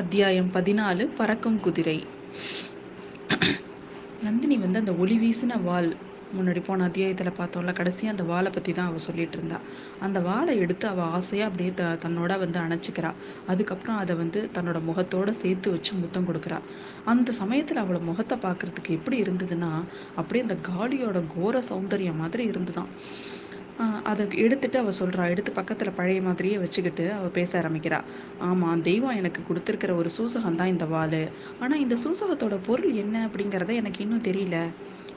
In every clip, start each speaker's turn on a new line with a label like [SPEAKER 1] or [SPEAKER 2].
[SPEAKER 1] அத்தியாயம் பதினாலு பறக்கும் குதிரை. நந்தினி வந்து அந்த ஒளி வீசின வால் முன்னாடி போன அத்தியாயத்தில் பார்த்தோம்ல கடைசியாக அந்த வாளை பற்றி தான் அவள் சொல்லிட்டு இருந்தா. அந்த வாளை எடுத்து அவள் ஆசையாக அப்படியே த தன்னோட வந்து அணைச்சிக்கிறா. அதுக்கப்புறம் அதை வந்து தன்னோட முகத்தோட சேர்த்து வச்சு முத்தம் கொடுக்குறா. அந்த சமயத்தில் அவளை முகத்தை பார்க்கறதுக்கு எப்படி இருந்ததுன்னா அப்படியே அந்த காடியோட கோர சௌந்தரியம் மாதிரி இருந்துதான். அதை எடுத்துட்டு அவள் சொல்கிறா எடுத்து பக்கத்தில் பழைய மாதிரியே வச்சுக்கிட்டு அவள் பேச ஆரம்பிக்கிறா. ஆமாம் தெய்வம் எனக்கு கொடுத்துருக்கிற ஒரு சூசகம் தான் இந்த வாள். ஆனால் இந்த சூசகத்தோட பொருள் என்ன அப்படிங்கிறத எனக்கு இன்னும் தெரியல.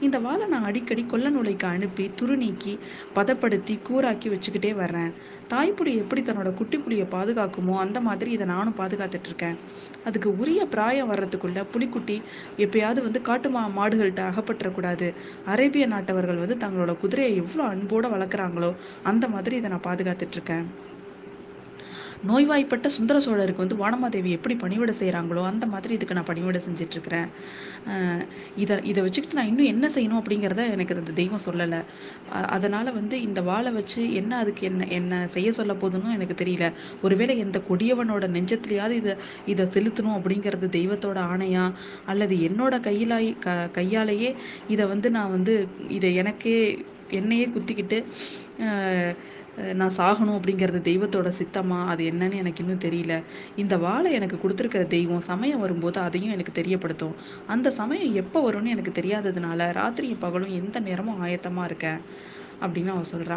[SPEAKER 1] இந்த வாழை நான் அடிக்கடி கொல்ல நூலைக்கு அனுப்பி துருநீக்கி பதப்படுத்தி கூறாக்கி வச்சுக்கிட்டே வர்றேன். தாய்ப்புடி எப்படி தன்னோட குட்டி புலியை பாதுகாக்குமோ அந்த மாதிரி இதை நானும் பாதுகாத்துட்டு இருக்கேன். அதுக்கு உரிய பிராயம் வர்றதுக்குள்ள புலிக்குட்டி எப்பயாவது வந்து காட்டு மா மாடுகள்கிட்ட அகப்பட்டுறக்கூடாது. அரேபிய நாட்டவர்கள் வந்து தங்களோட குதிரையை எவ்வளோ அன்போடு வளர்க்குறாங்களோ அந்த மாதிரி இதை நான் பாதுகாத்துட்டு இருக்கேன். நோய்வாய்ப்பட்ட சுந்தர சோழருக்கு வந்து வானமாதேவி எப்படி பணிவிட செய்கிறாங்களோ அந்த மாதிரி இதுக்கு நான் பணிவிட செஞ்சிட்ருக்கிறேன் இதை இதை வச்சுக்கிட்டு நான் இன்னும் என்ன செய்யணும் அப்படிங்கிறத எனக்கு அந்த தெய்வம் சொல்லலை. அதனால் வந்து இந்த வாழை வச்சு என்ன அதுக்கு என்ன என்ன செய்ய சொல்ல போதுன்னு எனக்கு தெரியல. ஒருவேளை எந்த கொடியவனோட நெஞ்சத்துலையாவது இதை இதை செலுத்தணும் அப்படிங்கிறது தெய்வத்தோட ஆணையா? அல்லது என்னோட கையிலாய் க கையாலேயே இதை வந்து நான் வந்து இதை எனக்கே என்னையே குத்திக்கிட்டு நான் சாகணும் அப்படிங்கிறது தெய்வத்தோட சித்தமா? அது என்னன்னு எனக்கு இன்னும் தெரியல. இந்த வாழை எனக்கு கொடுத்துருக்கிற தெய்வம் சமயம் வரும்போது அதையும் எனக்கு தெரியப்படுத்தும். அந்த சமயம் எப்போ வரும்னு எனக்கு தெரியாததுனால ராத்திரியும் பகலும் எந்த நேரமும் ஆயத்தமாக இருக்கேன். அப்படின்னு அவன் சொல்றா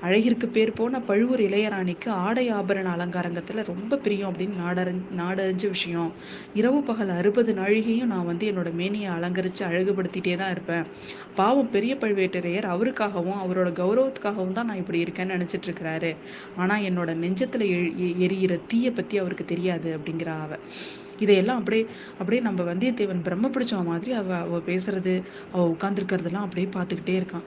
[SPEAKER 1] அழகிற்கு பேர் போன பழுவூர் இளையராணிக்கு ஆடை ஆபரண அலங்காரங்கத்தில் ரொம்ப பிரியம் அப்படின்னு நாடறிஞ நாடறிஞ்ச விஷயம். இரவு பகல் அறுபது நாழிகையும் நான் வந்து என்னோட மேனியை அலங்கரித்து அழகுபடுத்திட்டே தான் இருப்பேன். பாவம் பெரிய பழுவேட்டரையர் அவருக்காகவும் அவரோட கௌரவத்துக்காகவும் தான் நான் இப்படி இருக்கேன்னு நினச்சிட்டு இருக்கிறாரு. ஆனால் என்னோட நெஞ்சத்தில் எரியிற தீயை பற்றி அவருக்கு தெரியாது அப்படிங்கிறா அவ. இதையெல்லாம் அப்படியே அப்படியே நம்ம வந்தியத்தேவன் பிரம்ம பிடிச்ச மாதிரி அவ அவ பேசுறது அவ உட்காந்துருக்கிறதெல்லாம் அப்படியே பார்த்துக்கிட்டே இருக்கான்.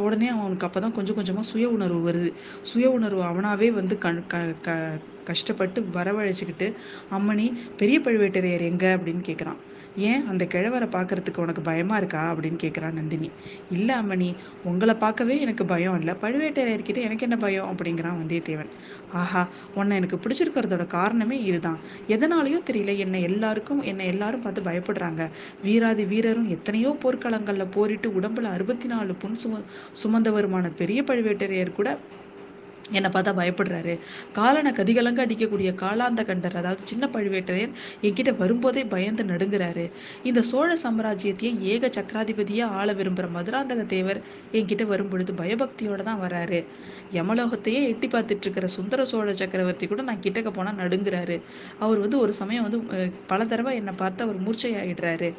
[SPEAKER 1] உடனே அவனுக்கு அப்பதான் கொஞ்சம் கொஞ்சமா சுய உணர்வு வருது. சுய உணர்வு அவனாவே வந்து கண் க க கஷ்டப்பட்டு வரவழைச்சுக்கிட்டு அம்மணி பெரிய பழுவேட்டரையர் எங்க? அப்படின்னு கேட்குறான் ஏன் அந்த கிழவரை பார்க்கறதுக்கு உனக்கு பயமா இருக்கா அப்படின்னு கேட்குறா நந்தினி. இல்லை அம்மணி உங்களை பார்க்கவே எனக்கு பயம் இல்லை. பழுவேட்டரையர்கிட்ட எனக்கு என்ன பயம்? அப்படிங்கிறான் வந்தியத்தேவன். ஆஹா உன்னை எனக்கு பிடிச்சிருக்கிறதோட காரணமே இதுதான். எதனாலயோ தெரியல என்னை எல்லாருக்கும் என்னை எல்லாரும் பார்த்து பயப்படுறாங்க. வீராதி வீரரும் எத்தனையோ போர்க்களங்களில் போரிட்டு உடம்புல அறுபத்தி நாலு புண் சும சுமந்தவருமான பெரிய பழுவேட்டரையர் கூட என்னை பார்த்தா பயப்படுறாரு. காலனை கதிகலங்க அடிக்கக்கூடிய காலாந்த கண்டர் அதாவது சின்ன பழுவேட்டரையர் என்கிட்ட வரும்போதே பயந்து நடுங்குறாரு. இந்த சோழ சாம்ராஜ்யத்தையே ஏக சக்கராதிபதியா ஆள விரும்புகிற மதுராந்தக தேவர் என்கிட்ட வரும்பொழுது பயபக்தியோட தான் வராரு. யமலோகத்தையே எட்டி பார்த்துட்டு இருக்கிற சுந்தர சோழ சக்கரவர்த்தி கூட நான் கிட்டக்க போனால் நடுங்குறாரு. அவர் வந்து ஒரு சமயம் வந்து பல தடவை என்னை பார்த்து அவர் மூர்ச்சையாயிடுறாரு.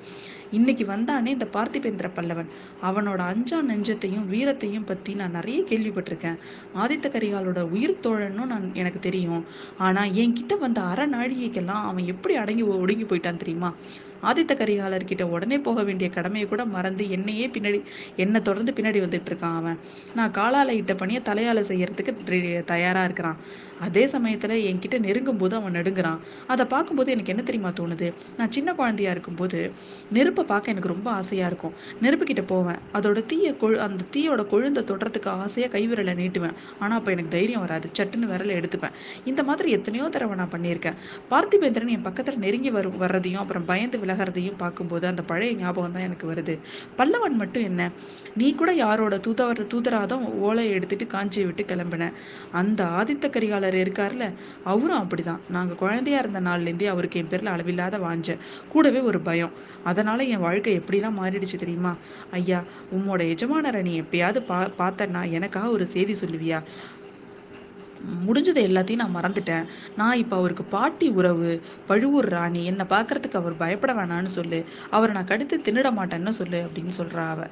[SPEAKER 1] இன்னைக்கு வந்தானே இந்த பார்த்திபேந்திர பல்லவன். அவனோட அஞ்சா நெஞ்சத்தையும் வீரத்தையும் பத்தி நான் நிறைய கேள்விப்பட்டிருக்கேன். ஆதித்த கரிகாலோட உயிர் தோழனும் நான் எனக்கு தெரியும். ஆனா என்கிட்ட வந்த அறநாழிகைக்கெல்லாம் அவன் எப்படி அடங்கி ஒடுங்கி போயிட்டான் தெரியுமா? ஆதித்த கரிகாலர்கிட்ட உடனே போக வேண்டிய கடமையை கூட மறந்து என்னையே பின்னாடி என்னை தொடர்ந்து பின்னாடி வந்துட்டு இருக்கான் அவன். நான் காலால இட்ட பணியை தலையால செய்யறதுக்கு தயாரா இருக்கிறான். அதே சமயத்துல என்கிட்ட நெருங்கும் போது அவன் நடுங்குறான். அதை பார்க்கும்போது எனக்கு என்ன தெரியுமா தோணுது? நான் சின்ன குழந்தையா இருக்கும்போது நெருப்பை பார்க்க எனக்கு ரொம்ப ஆசையா இருக்கும். நெருப்பு கிட்ட போவேன். அதோட தீய கொழு அந்த தீயோட கொழுந்த தொடுறதுக்கு ஆசையா கைவிரலை நீட்டுவேன். ஆனா அப்ப எனக்கு தைரியம் வராது. சட்டுன்னு விரலை எடுத்துப்பேன். இந்த மாதிரி எத்தனையோ தடவை நான் பண்ணியிருக்கேன். பார்த்திபேந்திரன் என் பக்கத்துல நெருங்கி வரும் வர்றதையும் அப்புறம் பயந்து விலகிறதையும் பார்க்கும்போது அந்த பழைய ஞாபகம் தான் எனக்கு வருது. பல்லவன் மட்டும் என்ன? நீ கூட யாரோட தூதவர் தூதராதம் ஓலையை எடுத்துட்டு காஞ்சியை விட்டு கிளம்பின. அந்த ஆதித்த கரிகாலர் இருக்கார்ல அவரும் அப்படிதான். நாங்க குழந்தையா இருந்த நாள்லேருந்தே அவருக்கு என் பேர்ல அளவில்லாத வாஞ்ச. கூடவே ஒரு பயம். அதனால என் வாழ்க்கை எப்படிலாம் மாறிடுச்சு தெரியுமா? ஐயா உம்மோட எஜமானரை நீ எப்பயாவது பா பார்த்தன்னா எனக்காக ஒரு செய்தி சொல்லுவியா? முடிஞ்சது எல்லாத்தையும் நான் மறந்துட்டேன். நான் இப்போ அவருக்கு பாட்டி உறவு பழுவூர் ராணி என்னை பார்க்கறதுக்கு அவர் பயப்பட வேணான்னு சொல்லு. அவரை நான் கடித்து தின்னுட மாட்டேன்னு சொல்லு அப்படின்னு சொல்றா அவ.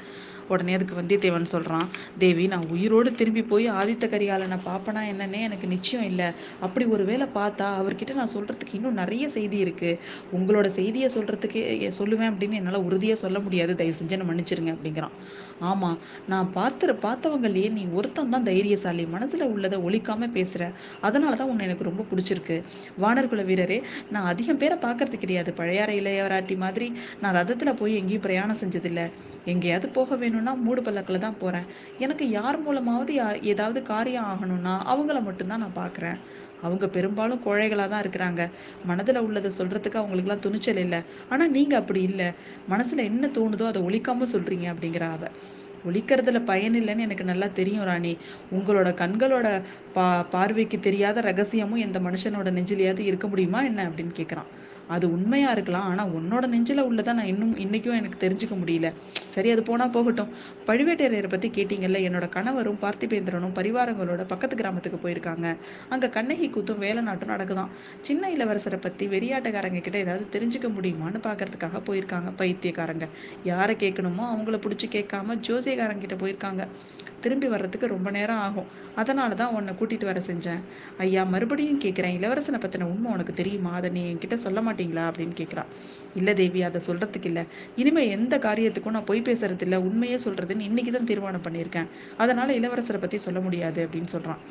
[SPEAKER 1] உடனே அதுக்கு வந்தியத்தேவன் சொல்கிறான் தேவி நான் உயிரோடு திரும்பி போய் ஆதித்த கரிகாலனை பார்ப்பனா என்னன்னே எனக்கு நிச்சயம் இல்லை. அப்படி ஒரு வேளை பார்த்தா அவர்கிட்ட நான் சொல்கிறதுக்கு இன்னும் நிறைய செய்தி இருக்கு. உங்களோட செய்தியை சொல்கிறதுக்கு சொல்லுவேன் அப்படின்னு என்னால் உறுதியாக சொல்ல முடியாது. தயவு செஞ்சு என்ன மன்னிச்சிருங்க அப்படிங்கிறான். ஆமாம் நான் பார்த்துற பார்த்தவங்களையே நீ ஒருத்தன் தான் தைரியசாலி. மனசில் உள்ளதை ஒழிக்காம பேசுகிற அதனால தான் உன்னை எனக்கு ரொம்ப பிடிச்சிருக்கு. வானர்குல வீரரே நான் அதிகம் பேரை பார்க்கறது கிடையாது. பழையாற இளையவராட்டி மாதிரி நான் ரதத்தில் போய் எங்கேயும் பிரயாணம் செஞ்சதில்லை. எங்கேயாவது போக வேணும் போகணும்னா மூடு பல்லக்கில் தான் போகிறேன் எனக்கு யார் மூலமாவது யா ஏதாவது காரியம் ஆகணும்னா அவங்கள மட்டும்தான் நான் பார்க்குறேன் அவங்க பெரும்பாலும் கோழைகளாக தான் இருக்கிறாங்க. மனதில் உள்ளதை சொல்கிறதுக்கு அவங்களுக்குலாம் துணிச்சல் இல்லை. ஆனால் நீங்கள் அப்படி இல்லை. மனசில் என்ன தோணுதோ அதை ஒழிக்காமல் சொல்கிறீங்க அப்படிங்கிற அவ. ஒழிக்கிறதுல பயன் இல்லைன்னு எனக்கு நல்லா தெரியும் ராணி. உங்களோட கண்களோட பா பார்வைக்கு தெரியாத ரகசியமும் எந்த மனுஷனோட நெஞ்சிலையாவது இருக்க முடியுமா என்ன அப்படின்னு கேட்குறான் அது உண்மையா இருக்கலாம். ஆனா உன்னோட நெஞ்சில உள்ளதான் நான் இன்னும் இன்னைக்கும் எனக்கு தெரிஞ்சுக்க முடியல. சரி அது போனா போகட்டும். பழுவேட்டரையரை பத்தி கேட்டீங்கல்ல என்னோட கணவரும் பார்த்திபேந்திரனும் பரிவாரங்களோட பக்கத்து கிராமத்துக்கு போயிருக்காங்க. அங்க கண்ணகி கூத்தும் வேலை நாட்டும் நடக்குதான். சின்ன இளவரசரை பத்தி வெறியாட்டக்காரங்க கிட்ட ஏதாவது தெரிஞ்சுக்க முடியுமான்னு பாக்குறதுக்காக போயிருக்காங்க பைத்தியக்காரங்க. யாரை கேட்கணுமோ அவங்கள பிடிச்சி கேட்காம ஜோசியக்காரங்க கிட்ட போயிருக்காங்க. திரும்பி வர்றதுக்கு ரொம்ப நேரம் ஆகும். அதனால தான் உன்னை கூட்டிட்டு வர செஞ்சேன். ஐயா மறுபடியும் கேட்குறேன் இளவரசனை பத்தின உண்மை உனக்கு தெரியுமா? அதை நீ என்கிட்ட சொல்ல மாட்டேன் மாட்டீங்களா அப்படின்னு கேட்குறா இல்ல தேவி அதை சொல்றதுக்கு இல்ல. இனிமே எந்த காரியத்துக்கும் நான் பொய் பேசுறது இல்ல உண்மையே சொல்றதுன்னு இன்னைக்கு தான் தீர்மானம் பண்ணியிருக்கேன். அதனால இளவரசரை பத்தி சொல்ல முடியாது அப்படின்னு சொல்றான்.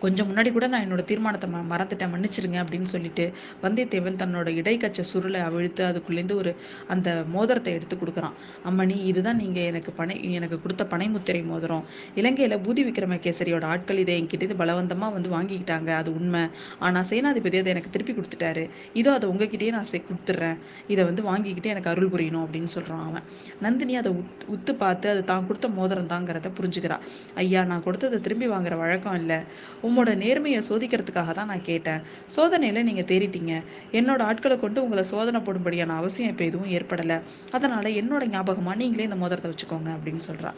[SPEAKER 1] கொஞ்சம் முன்னாடி கூட நான் என்னோட தீர்மானத்தை ம மறந்துட்டேன். மன்னிச்சிருங்க அப்படின்னு சொல்லிட்டு வந்தியத்தேவன் தன்னோட இடைக்கச்ச சுருளை அவிழ்த்து அதுக்குள்ளேருந்து ஒரு அந்த மோதிரத்தை எடுத்து கொடுக்குறான். அம்மணி இதுதான் நீங்க எனக்கு பனை எனக்கு கொடுத்த பனைமுத்திரை மோதிரம். இலங்கையில பூதி விக்ரமகேசரியோட ஆட்கள் இதை என்கிட்ட பலவந்தமா வந்து வாங்கிக்கிட்டாங்க. அது உண்மை. ஆனா சேனாதிபதி அதை எனக்கு திருப்பி கொடுத்துட்டாரு. இதோ அதை உங்ககிட்டயே நான் கொடுத்துட்றேன். இதை வந்து வாங்கிக்கிட்டு எனக்கு அருள் புரியணும் அப்படின்னு சொல்றான் அவன். நந்தினி அதை உத் உத்து பார்த்து அது தான் கொடுத்த மோதிரம் தாங்கிறத புரிஞ்சுக்கிறா. ஐயா நான் கொடுத்ததை திரும்பி வாங்குற வழக்கம் இல்லை. உம்மோட நேர்மையை சோதிக்கிறதுக்காக தான் நான் கேட்டேன். சோதனையில நீங்க தேறிட்டீங்க. என்னோட ஆட்களை கொண்டு உங்களை சோதனை போடும்படியான அவசியம் இப்போ எதுவும் ஏற்படலை. அதனால என்னோட ஞாபகமா நீங்களே இந்த மோதிரத்தை வச்சுக்கோங்க அப்படின்னு சொல்றா.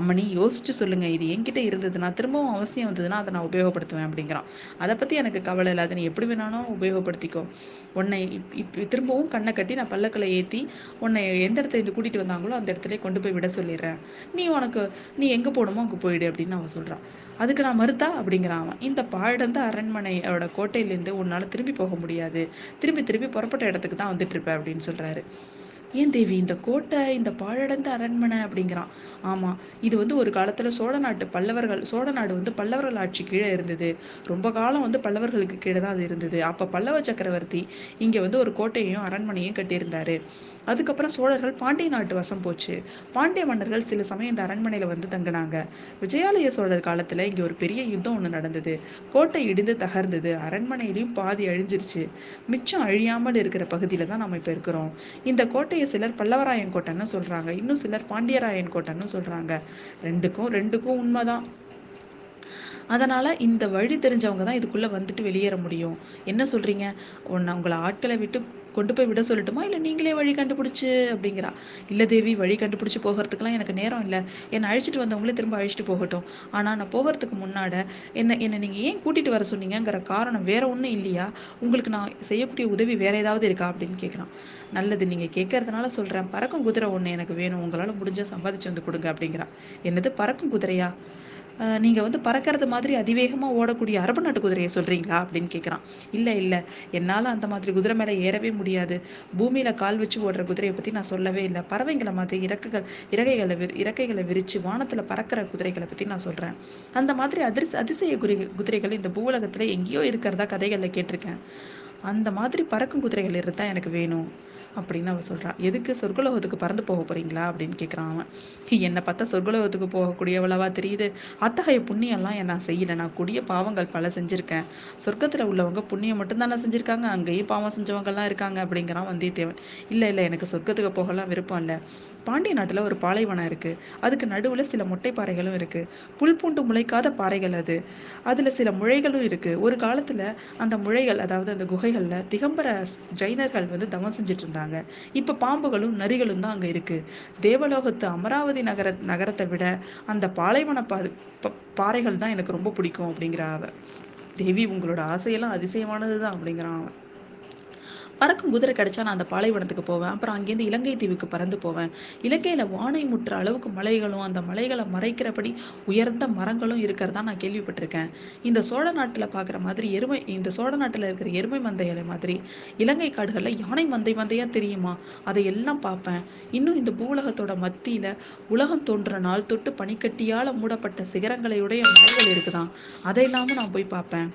[SPEAKER 1] அம்மனி யோசிச்சு சொல்லுங்க. இது என்கிட்ட இருந்ததுன்னா திரும்பவும் அவசியம் வந்ததுன்னா அதை நான் உபயோகப்படுத்துவேன் அப்படிங்கிறான். அதை பத்தி எனக்கு கவலை இல்லை. அதை நீ எப்படி வேணாலும் உபயோகப்படுத்திக்கோ. உன்னை இப் இப் திரும்பவும் கண்ணை கட்டி நான் பல்லக்கில் ஏற்றி உன்னை எந்த இடத்துல இருந்து கூட்டிட்டு வந்தாங்களோ அந்த இடத்துல கொண்டு போய் விட சொல்லிடுறேன். நீ உனக்கு நீ எங்கே போகணுமோ அங்கே போயிடு அப்படின்னு அவன் சொல்கிறான் அதுக்கு நான் மறுத்தா அப்படிங்கிறான் அவன். இந்த பாழடைந்த அரண்மனையோட கோட்டையிலேருந்து உன்னால திரும்பி போக முடியாது. திரும்பி திரும்பி புறப்பட்ட இடத்துக்கு தான் வந்துட்டு இருப்ப அப்படின்னு சொல்றாரு. ஏன் தேவி இந்த கோட்டை இந்த பாழடைந்த அரண்மனை அப்படிங்கிறான். ஆமா இது வந்து ஒரு காலத்துல சோழ நாட்டு பல்லவர்கள் சோழ நாடு வந்து பல்லவர்கள் ஆட்சி கீழே இருந்தது. ரொம்ப காலம் வந்து பல்லவர்களுக்கு கீழே தான் அது இருந்தது. அப்ப பல்லவ சக்கரவர்த்தி இங்க வந்து ஒரு கோட்டையும் அரண்மனையும் கட்டியிருந்தாரு. அதுக்கப்புறம் சோழர்கள் பாண்டிய நாட்டு வசம் போச்சு. பாண்டிய மன்னர்கள் சில சமயம் இந்த அரண்மனையில வந்து தங்கினாங்க. விஜயாலய சோழர் காலத்துல இங்க ஒரு பெரிய யுத்தம் ஒண்ணு நடந்தது. கோட்டை இடிந்து தகர்ந்தது. அரண்மனையிலையும் பாதி அழிஞ்சிருச்சு. மிச்சம் அழியாமல் இருக்கிற பகுதியில தான் நம்ம இப்ப இருக்கிறோம். இந்த கோட்டை கோட்டையை சிலர் பல்லவராயன் கோட்டைன்னு சொல்றாங்க. இன்னும் சிலர் பாண்டியராயன் கோட்டைன்னு சொல்றாங்க. ரெண்டுக்கும் ரெண்டுக்கும் உண்மைதான். அதனால இந்த வழி தெரிஞ்சவங்க தான் இதுக்குள்ள வந்துட்டு வெளியேற முடியும். என்ன சொல்றீங்க? உன்னை உங்களை ஆட்களை விட்டு கொண்டு போய் விட சொல்லட்டுமா? இல்லை நீங்களே வழி கண்டுபிடிச்சு அப்படிங்கிறா. இல்லை தேவி வழி கண்டுபிடிச்சு போகிறதுக்கெல்லாம் எனக்கு நேரம் இல்லை. என்னை அழைச்சிட்டு வந்தவங்களே திரும்ப அழைச்சிட்டு போகட்டும். ஆனால் நான் போகிறதுக்கு முன்னாட என்ன என்னை நீங்கள் ஏன் கூட்டிட்டு வர சொன்னீங்கங்கிற காரணம் வேற ஒன்றும் இல்லையா? உங்களுக்கு நான் செய்யக்கூடிய உதவி வேற ஏதாவது இருக்கா அப்படின்னு கேட்குறான் நல்லது நீங்கள் கேட்கறதுனால சொல்கிறேன் பறக்கும் குதிரை ஒன்று எனக்கு வேணும். உங்களால் முடிஞ்ச சம்பாதிச்சு வந்து கொடுங்க அப்படிங்கிறா. என்னது பறக்கும் குதிரையா? நீங்கள் வந்து பறக்கிறது மாதிரி அதிவேகமாக ஓடக்கூடிய அரபு நாட்டு குதிரையை சொல்கிறீங்களா அப்படின்னு கேட்குறான் இல்லை இல்லை. என்னால் அந்த மாதிரி குதிரை மேலே ஏறவே முடியாது. பூமியில் கால் வச்சு ஓடுற குதிரையை பற்றி நான் சொல்லவே இல்லை. பறவைங்களை மாதிரி இறக்கைகள் இறகைகளை விரி இறக்கைகளை விரித்து வானத்தில் பறக்கிற குதிரைகளை பற்றி நான் சொல்கிறேன் அந்த மாதிரி அதிர்ஸ் அதிசய குதிரை குதிரைகள் இந்த பூவுலகத்துல எங்கேயோ இருக்கிறதா கதைகளில் கேட்டிருக்கேன். அந்த மாதிரி பறக்கும் குதிரைகள் இருந்தால் எனக்கு வேணும். அப்படின்னு அவள் சொல்கிறான் எதுக்கு சொர்க்கலோகத்துக்கு பறந்து போக போறீங்களா? அப்படின்னு கேட்குறான் அவன். என்னை பார்த்தா சொர்க்கலோகத்துக்கு போகக்கூடியவளவா தெரியுது? அத்தகைய புண்ணியம்லாம் நான் செய்யலை. நான் கொடிய பாவங்கள் பல செஞ்சுருக்கேன். சொர்க்கத்தில் உள்ளவங்க புண்ணியம் மட்டும்தானே செஞ்சுருக்காங்க? அங்கேயும் பாவம் செஞ்சவங்கெல்லாம் இருக்காங்க. அப்படிங்கிறான் வந்தியத்தேவன். இல்லை இல்லை எனக்கு சொர்க்கத்துக்கு போகலாம் விருப்பம் இல்லை. பாண்டிய நாட்டில் ஒரு பாலைவனம் இருக்குது அதுக்கு நடுவில் சில மொட்டை பாறைகளும் இருக்குது புல் பூண்டு முளைக்காத பாறைகள் அது. அதில் சில முழைகளும் இருக்குது ஒரு காலத்தில் அந்த முழைகள் அதாவது அந்த குகைகளில் திகம்பர ஜைனர்கள் வந்து தவம் செஞ்சுட்டு இருந்தாங்க. இப்போ பாம்புகளும் நரிகளும் தான் அங்கே இருக்குது தேவலோகத்து அமராவதி நகர நகரத்தை விட அந்த பாலைவன பா ப- பாறைகள் தான் எனக்கு ரொம்ப பிடிக்கும் அப்படிங்கிற அவ. தேவி உங்களோட ஆசையெல்லாம் அதிசயமானது தான் அப்படிங்கிறான் அவன். பறக்கும் குதிரை கிடைச்சா நான் அந்த பாலைவனத்துக்கு போவேன். அப்புறம் அங்கேருந்து இலங்கை தீவுக்கு பறந்து போவேன். இலங்கையில வானை முற்ற அளவுக்கு மலைகளும் அந்த மலைகளை மறைக்கிறபடி உயர்ந்த மரங்களும் இருக்கிறதா நான் கேள்விப்பட்டிருக்கேன். இந்த சோழ நாட்டுல பாக்குற மாதிரி எருமை இந்த சோழ நாட்டுல இருக்கிற எருமை மந்தைகளை மாதிரி இலங்கை காடுகள்ல யானை மந்தை மந்தையா தெரியுமா? அதையெல்லாம் பார்ப்பேன். இன்னும் இந்த பூலகத்தோட மத்தியில உலகம் தோன்ற நாள் தொட்டு பனிக்கட்டியால மூடப்பட்ட சிகரங்களையுடைய மலைகள் இருக்குதான். அதை இல்லாமல் நான் போய் பார்ப்பேன்.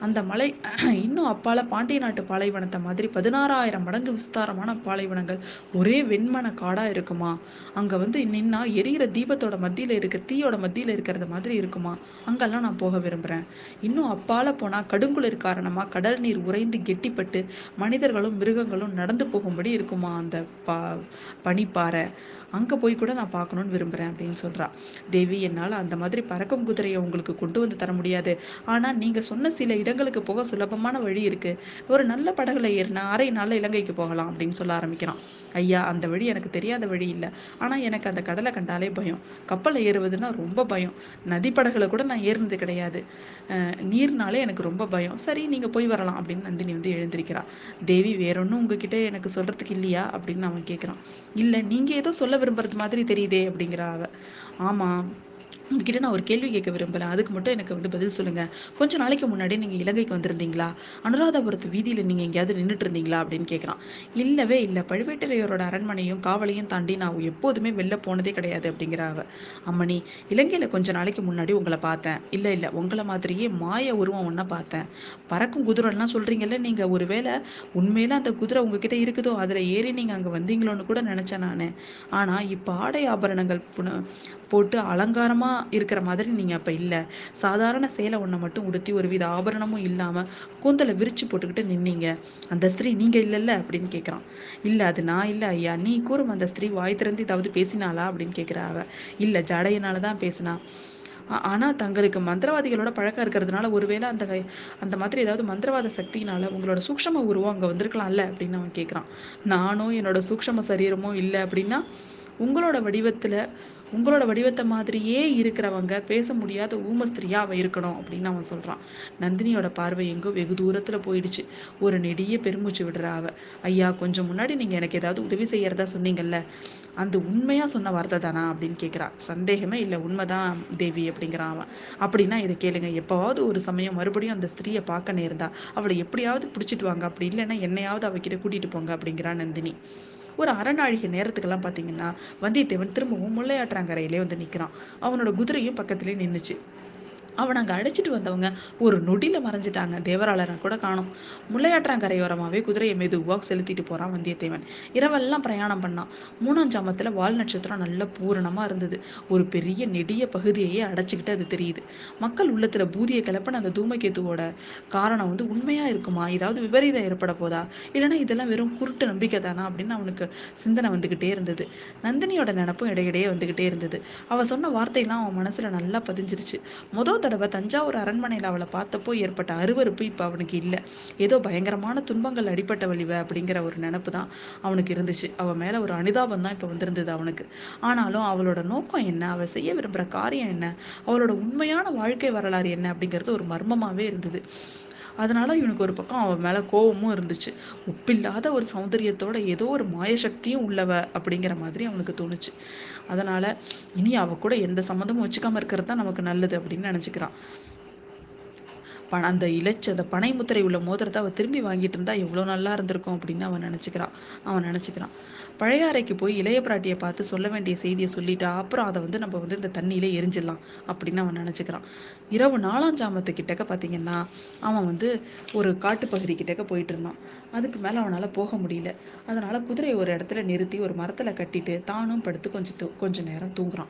[SPEAKER 1] அந்த மலை இன்னும் அப்பால பாண்டிய நாட்டு பாலைவனத்தை மாதிரி பதினாறாயிரம் மடங்கு விஸ்தாரமான பாலைவனங்கள் ஒரே வெண்மன காடா இருக்குமா? அங்க வந்து நின்னா எரியிற தீபத்தோட மத்தியில இருக்க தீயோட மத்தியில இருக்கிறது மாதிரி இருக்குமா? அங்கெல்லாம் நான் போக விரும்புறேன். இன்னும் அப்பால போனா கடுங்குளிர் காரணமா கடல் நீர் உறைந்து கெட்டிப்பட்டு மனிதர்களும் மிருகங்களும் நடந்து போகும்படி இருக்குமா அந்த பா பனிப்பாறை? அங்கே போய் கூட நான் பார்க்கணும்னு விரும்புகிறேன் அப்படின்னு சொல்கிறா தேவி என்னால் அந்த மாதிரி பறக்கும் குதிரையை உங்களுக்கு கொண்டு வந்து தர முடியாது. ஆனால் நீங்கள் சொன்ன சில இடங்களுக்கு போக சுலபமான வழி இருக்குது ஒரு நல்ல படகுல ஏறினா அரை நாளில் இலங்கைக்கு போகலாம் அப்படின்னு சொல்ல ஆரம்பிக்கிறான். ஐயா அந்த வழி எனக்கு தெரியாத வழி இல்லை. ஆனால் எனக்கு அந்த கடலை கண்டாலே பயம். கப்பலை ஏறுவதுன்னா ரொம்ப பயம். நதி படகுல கூட நான் ஏறினது கிடையாது. நீர்னாலே எனக்கு ரொம்ப பயம். சரி நீங்கள் போய் வரலாம் அப்படின்னு நந்தினி வந்து எழுந்திருக்கிறா. தேவி வேற உங்ககிட்ட எனக்கு சொல்கிறதுக்கு இல்லையா அப்படின்னு அவன் கேட்குறான் இல்லை நீங்கள் ஏதோ சொல்ல விரும்புறது மாதிரி தெரியுதே அப்படிங்கிறா அவ. ஆமா. உங்ககிட்ட நான் ஒரு கேள்வி கேட்க விரும்பலை. அதுக்கு மட்டும் எனக்கு வந்து பதில் சொல்லுங்க. கொஞ்ச நாளைக்கு முன்னாடி நீங்க இலங்கைக்கு வந்திருந்தீங்களா? அனுராதபுரத்து வீதியில நீங்க எங்கேயாவது நின்றுட்டு இருந்தீங்களா? அப்படின்னு கேட்கிறான். இல்லவே இல்லை. பழுவேட்டரையரோட அரண்மனையும் காவலையும் தாண்டி நான் எப்போதுமே வெளில போனதே கிடையாது அப்படிங்கிற அவ. அம்மணி இலங்கையில கொஞ்ச நாளைக்கு முன்னாடி உங்களை பார்த்தேன். இல்ல இல்ல. உங்களை மாதிரியே மாய உருவம் ஒன்னா பார்த்தேன். பறக்கும் குதிரைலாம் சொல்றீங்கல்ல நீங்க. ஒருவேளை உண்மையில அந்த குதிரை உங்ககிட்ட இருக்குதோ? அதுல ஏறி நீங்க அங்க வந்தீங்களோன்னு கூட நினைச்சேன் நானு. ஆனா இப்ப ஆடை ஆபரணங்கள் புன- போட்டு அலங்காரமா இருக்கிற மாதிரி நீங்க அப்ப இல்ல. சாதாரண சேலை ஒண்ணை மட்டும் உடுத்தி ஒரு வித ஆபரணமும் இல்லாம கூந்தலை விரிச்சு போட்டுக்கிட்டு நின்னீங்க. அந்த ஸ்திரீ நீங்க இல்லல்ல? அப்படின்னு கேக்குறான். இல்ல அது நான் இல்ல ஐயா. நீ கூறும் அந்த ஸ்திரீ வாய் திறந்து ஏதாவது பேசினாளா? அப்படின்னு கேக்குறா அவ. இல்ல ஜடையினால தான் பேசினா. ஆனால் ஆனா தங்களுக்கு மந்திரவாதிகளோட பழக்கம் இருக்கிறதுனால ஒருவேளை அந்த அந்த மாதிரி ஏதாவது மந்திரவாத சக்தியினால உங்களோட சூக்ஷம உருவம் அங்க வந்திருக்கலாம்ல? அப்படின்னு அவன் கேட்குறான் நானும் என்னோட சூக்ஷ்ம சரீரமும் இல்ல அப்படின்னா உங்களோட வடிவத்துல உங்களோட வடிவத்தை மாதிரியே இருக்கிறவங்க பேச முடியாத ஊமஸ்திரியா அவ இருக்கணும் அப்படின்னு அவன் சொல்றான். நந்தினியோட பார்வை எங்கோ வெகு தூரத்துல போயிடுச்சு. ஒரு நெடிய பெருமூச்சு விடுறா அவ. ஐயா கொஞ்சம் முன்னாடி நீங்க எனக்கு ஏதாவது உதவி செய்யறதா சொன்னீங்கல்ல? அந்த உண்மையா சொன்ன வார்த்தை தானா? அப்படின்னு கேக்குறா. சந்தேகமே இல்லை உண்மைதான் தேவி அப்படிங்கிறான் அவன். அப்படின்னா இதை கேளுங்க. எப்பவாவது ஒரு சமயம் மறுபடியும் அந்த ஸ்திரீயை பார்க்க நேர்ந்தா அவளை எப்படியாவது பிடிச்சிட்டு வாங்க. அப்படி இல்லைன்னா என்னையாவது அவகிட்ட கூட்டிட்டு போங்க அப்படிங்கிறா நந்தினி. ஒரு அறநாழிகை நேரத்துக்கெல்லாம் பார்த்தீங்கன்னா வந்தியத்தேவன் திரும்பவும் முல்லையாற்றங்கரையிலே வந்து நிற்கிறான் அவனோட குதிரையும் பக்கத்துலேயே நின்றுச்சு அவனை அங்கே அடிச்சிட்டு வந்தவங்க ஒரு நொடியில் மறைஞ்சிட்டாங்க. தேவராளரை கூட காணும். முள்ளையாற்றாங்கரையோரமாகவே குதிரையை மெதுவாக செலுத்திட்டு போகிறான் வந்தியத்தேவன். இரவெல்லாம் பிரயாணம் பண்ணான். மூணாம் ஜாமத்துல வால் நட்சத்திரம் நல்ல பூரணமாக இருந்தது. ஒரு பெரிய நெடிய பகுதியையே அடைச்சிக்கிட்டு அது தெரியுது. மக்கள் உள்ளத்தில் பூதியை கிளப்பின அந்த தூமகேத்துவோட காரணம் வந்து உண்மையாக இருக்குமா? ஏதாவது விபரீதம் ஏற்பட போதா? இல்லைன்னா இதெல்லாம் வெறும் குருட்டு நம்பிக்கை தானா? அப்படின்னு அவனுக்கு சிந்தனை வந்துக்கிட்டே இருந்தது. நந்தினியோட நினப்பும் இடையிடையே வந்துக்கிட்டே இருந்தது. அவள் சொன்ன வார்த்தையெல்லாம் அவன் மனசில் நல்லா பதிஞ்சிருச்சு. மொதல் தடவை தஞ்சாவூர் அரண்மனையில் அவளை பார்த்தப்போ ஏற்பட்ட அருவருப்பு இப்போ அவனுக்கு இல்ல. ஏதோ பயங்கரமான துன்பங்கள் அடிபட்ட வழிவ அப்படிங்கிற ஒரு நினப்பு தான் அவனுக்கு இருந்துச்சு. அவ மேல ஒரு அனுதாபம் தான் இப்போ வந்திருந்தது அவனுக்கு. ஆனாலும் அவளோட நோக்கம் என்ன? அவள் செய்ய விரும்புற காரியம் என்ன? அவளோட உண்மையான வாழ்க்கை வரலாறு என்ன அப்படிங்கிறது ஒரு மர்மமாவே இருந்தது. அதனால இவனுக்கு ஒரு பக்கம் அவன் மேல கோபமும் இருந்துச்சு. ஒப்பில்லாத ஒரு சௌந்தரியத்தோட ஏதோ ஒரு மாயசக்தியும் உள்ளவ அப்படிங்கிற மாதிரி அவனுக்கு தோணுச்சு. அதனால இனி அவ கூட எந்த சம்மந்தமும் வச்சுக்காம இருக்கிறது தான் நமக்கு நல்லது அப்படின்னு நினைச்சுக்கிறான். பண அந்த இலச்சு அந்த பனை முத்திரை உள்ள மோதிரத்தை அவள் திரும்பி வாங்கிட்டு இருந்தா எவ்வளோ நல்லா இருந்திருக்கும் அப்படின்னு அவன் நினச்சிக்கிறான் அவன் நினச்சிக்கிறான். பழைய அறைக்கு போய் இளைய பிராட்டியை பார்த்து சொல்ல வேண்டிய செய்தியை சொல்லிட்டா அப்புறம் அதை வந்து நம்ம வந்து இந்த தண்ணியில எரிஞ்சிடலாம் அப்படின்னு அவன் நினச்சிக்கிறான். இரவு நாலாம் ஜாமத்து கிட்டக்க பார்த்தீங்கன்னா அவன் வந்து ஒரு காட்டுப்பகுதி கிட்டக்க போயிட்டு இருந்தான். அதுக்கு மேலே அவனால் போக முடியல. அதனால் குதிரையை ஒரு இடத்துல நிறுத்தி ஒரு மரத்தில் கட்டிட்டு தானும் படுத்து கொஞ்சம் தூ- நேரம் தூங்குறான்.